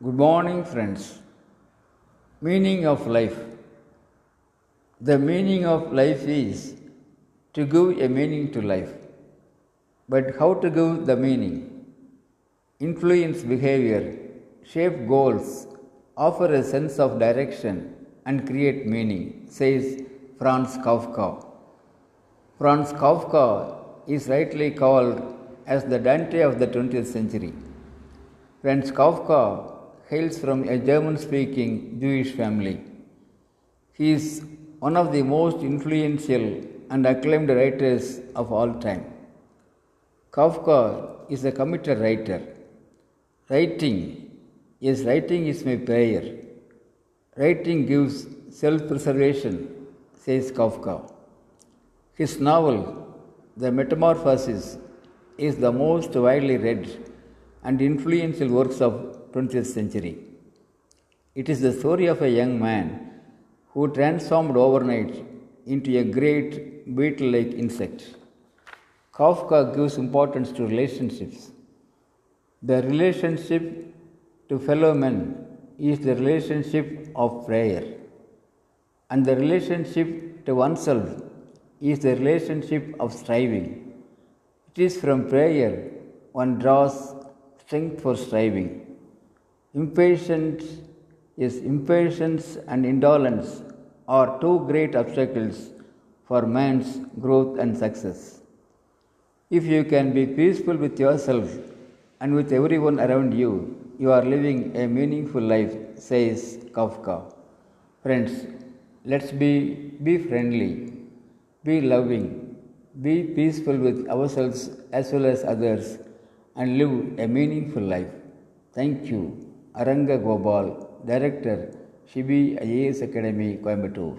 Good morning, friends. Meaning of life. The meaning of life is to give a meaning to life. But how to give the meaning? Influence behavior, shape goals, offer a sense of direction, and create meaning, says Franz Kafka. Franz Kafka is rightly called as the Dante of the 20th century. Franz Kafka hails from a German speaking Jewish family. He is one of the most influential and acclaimed writers of all time. Kafka is a committed writer. Writing, yes, writing is my prayer. Writing gives self preservation, says Kafka. His novel, The Metamorphosis, is the most widely read and influential works of 20th century. It is the story of a young man who transformed overnight into a great beetle-like insect. Kafka gives importance to relationships. The relationship to fellow men is the relationship of prayer, and the relationship to oneself is the relationship of striving. It is from prayer one draws strength for striving. Impatience is impatience and indolence are two great obstacles for man's growth and success. If you can be peaceful with yourself and with everyone around you, you are living a meaningful life, says Kafka. Friends, let's be, be friendly, be loving, be peaceful with ourselves as well as others, and live a meaningful life. Thank you. Aranga Gopal, Director, Shibi IAS Academy, Coimbatore.